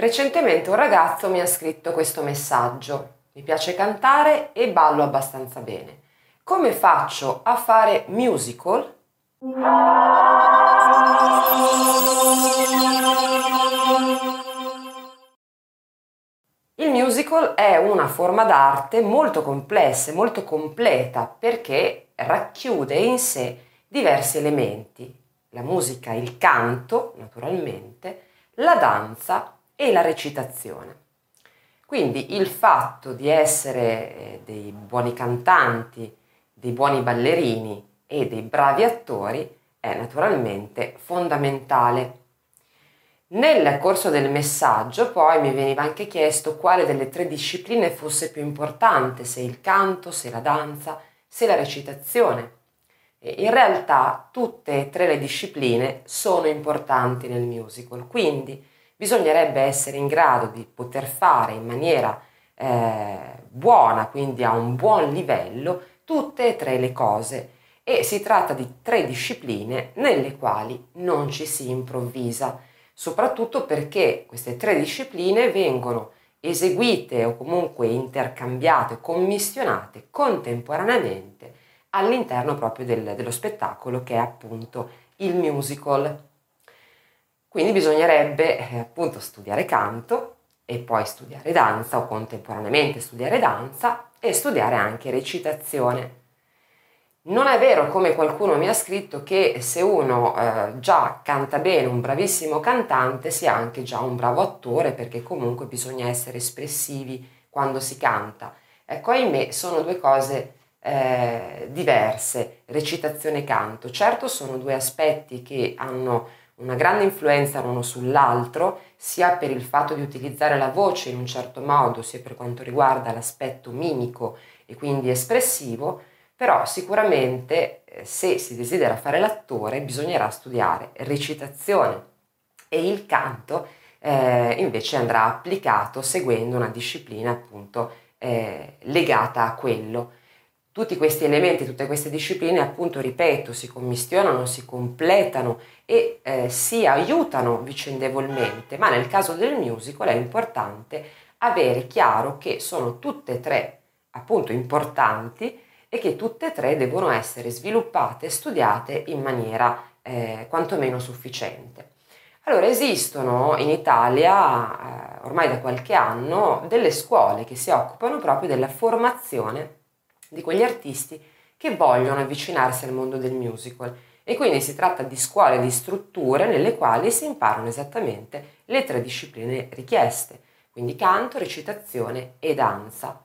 Recentemente un ragazzo mi ha scritto questo messaggio. Mi piace cantare e ballo abbastanza bene. Come faccio a fare musical? Il musical è una forma d'arte molto complessa e molto completa perché racchiude in sé diversi elementi, la musica, il canto, naturalmente, la danza e la recitazione. Quindi il fatto di essere eh, dei buoni cantanti, dei buoni ballerini e dei bravi attori è naturalmente fondamentale. Nel corso del messaggio poi mi veniva anche chiesto quale delle tre discipline fosse più importante, se il canto, se la danza, se la recitazione. In realtà tutte e tre le discipline sono importanti nel musical, quindi bisognerebbe essere in grado di poter fare in maniera eh, buona, quindi a un buon livello, tutte e tre le cose e si tratta di tre discipline nelle quali non ci si improvvisa, soprattutto perché queste tre discipline vengono eseguite o comunque intercambiate, commissionate contemporaneamente all'interno proprio del, dello spettacolo che è appunto il musical. Quindi bisognerebbe eh, appunto studiare canto e poi studiare danza o contemporaneamente studiare danza e studiare anche recitazione. Non è vero, come qualcuno mi ha scritto, che se uno eh, già canta bene, un bravissimo cantante, sia anche già un bravo attore, perché comunque bisogna essere espressivi quando si canta. Ecco, ahimè, sono due cose eh, diverse, recitazione e canto. Certo sono due aspetti che hanno una grande influenza l'uno sull'altro, sia per il fatto di utilizzare la voce in un certo modo, sia per quanto riguarda l'aspetto mimico e quindi espressivo, però sicuramente eh, se si desidera fare l'attore bisognerà studiare recitazione e il canto eh, invece andrà applicato seguendo una disciplina appunto eh, legata a quello. Tutti questi elementi, tutte queste discipline, appunto, ripeto, si commissionano, si completano e eh, si aiutano vicendevolmente, ma nel caso del musical è importante avere chiaro che sono tutte e tre, appunto, importanti e che tutte e tre devono essere sviluppate e studiate in maniera eh, quantomeno sufficiente. Allora, esistono in Italia, eh, ormai da qualche anno, delle scuole che si occupano proprio della formazione di quegli artisti che vogliono avvicinarsi al mondo del musical e quindi si tratta di scuole, di strutture nelle quali si imparano esattamente le tre discipline richieste, quindi canto, recitazione e danza.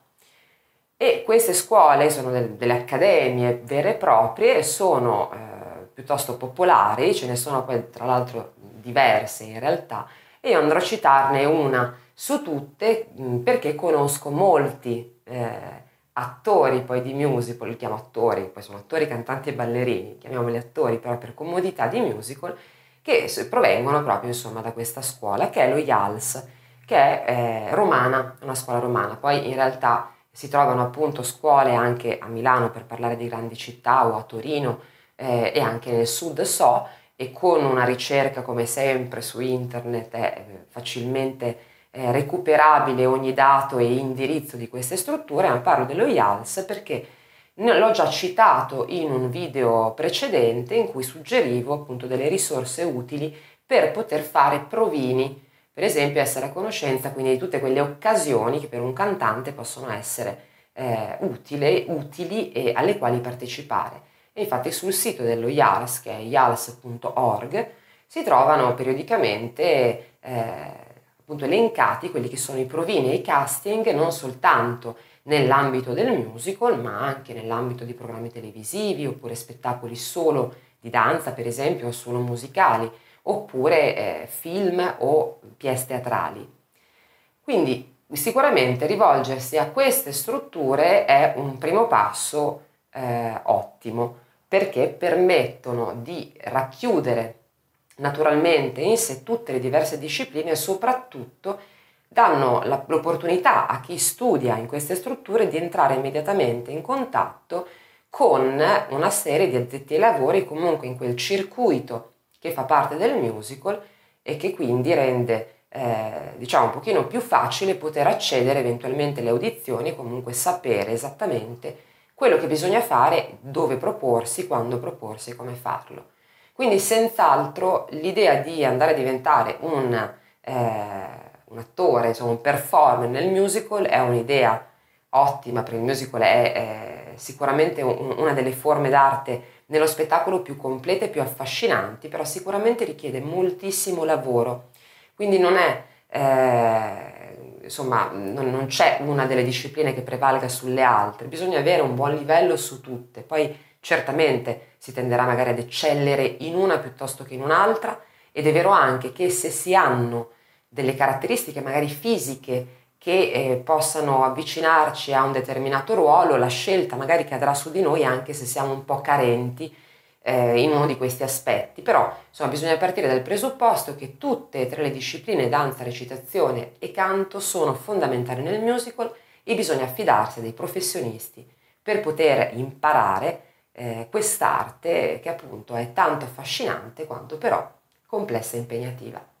E queste scuole sono del, delle accademie vere e proprie, sono eh, piuttosto popolari, ce ne sono poi tra l'altro diverse in realtà, e io andrò a citarne una su tutte perché conosco molti eh, attori poi di musical, li chiamo attori, poi sono attori, cantanti e ballerini, chiamiamoli attori però per comodità di musical, che provengono proprio insomma da questa scuola che è lo IALS, che è eh, romana, una scuola romana. Poi in realtà si trovano appunto scuole anche a Milano per parlare di grandi città o a Torino eh, e anche nel sud so e con una ricerca come sempre su internet è eh, facilmente eh, recuperabile ogni dato e indirizzo di queste strutture, ma parlo dello IALS perché l'ho già citato in un video precedente in cui suggerivo appunto delle risorse utili per poter fare provini, per esempio essere a conoscenza quindi di tutte quelle occasioni che per un cantante possono essere eh, utile, utili e alle quali partecipare. E infatti sul sito dello IALS, che è ials.org, si trovano periodicamente eh, appunto elencati quelli che sono i provini e i casting non soltanto nell'ambito del musical ma anche nell'ambito di programmi televisivi oppure spettacoli solo di danza per esempio o solo musicali oppure eh, film o pièce teatrali. Quindi sicuramente rivolgersi a queste strutture è un primo passo eh, ottimo perché permettono di racchiudere naturalmente in sé tutte le diverse discipline e soprattutto danno l'opportunità a chi studia in queste strutture di entrare immediatamente in contatto con una serie di addetti ai lavori comunque in quel circuito che fa parte del musical e che quindi rende eh, diciamo un pochino più facile poter accedere eventualmente alle audizioni e comunque sapere esattamente quello che bisogna fare, dove proporsi, quando proporsi e come farlo. Quindi senz'altro l'idea di andare a diventare un, eh, un attore, insomma un performer nel musical è un'idea ottima perché il musical è, è sicuramente un, una delle forme d'arte nello spettacolo più complete e più affascinanti, però sicuramente richiede moltissimo lavoro. Quindi non è, eh, insomma, non, non, c'è una delle discipline che prevalga sulle altre, bisogna avere un buon livello su tutte. Poi certamente si tenderà magari ad eccellere in una piuttosto che in un'altra ed è vero anche che se si hanno delle caratteristiche magari fisiche che eh, possano avvicinarci a un determinato ruolo, la scelta magari cadrà su di noi anche se siamo un po' carenti eh, in uno di questi aspetti. Però insomma bisogna partire dal presupposto che tutte e tre le discipline danza, recitazione e canto sono fondamentali nel musical e bisogna affidarsi a dei professionisti per poter imparare eh, quest'arte che appunto è tanto affascinante quanto però complessa e impegnativa.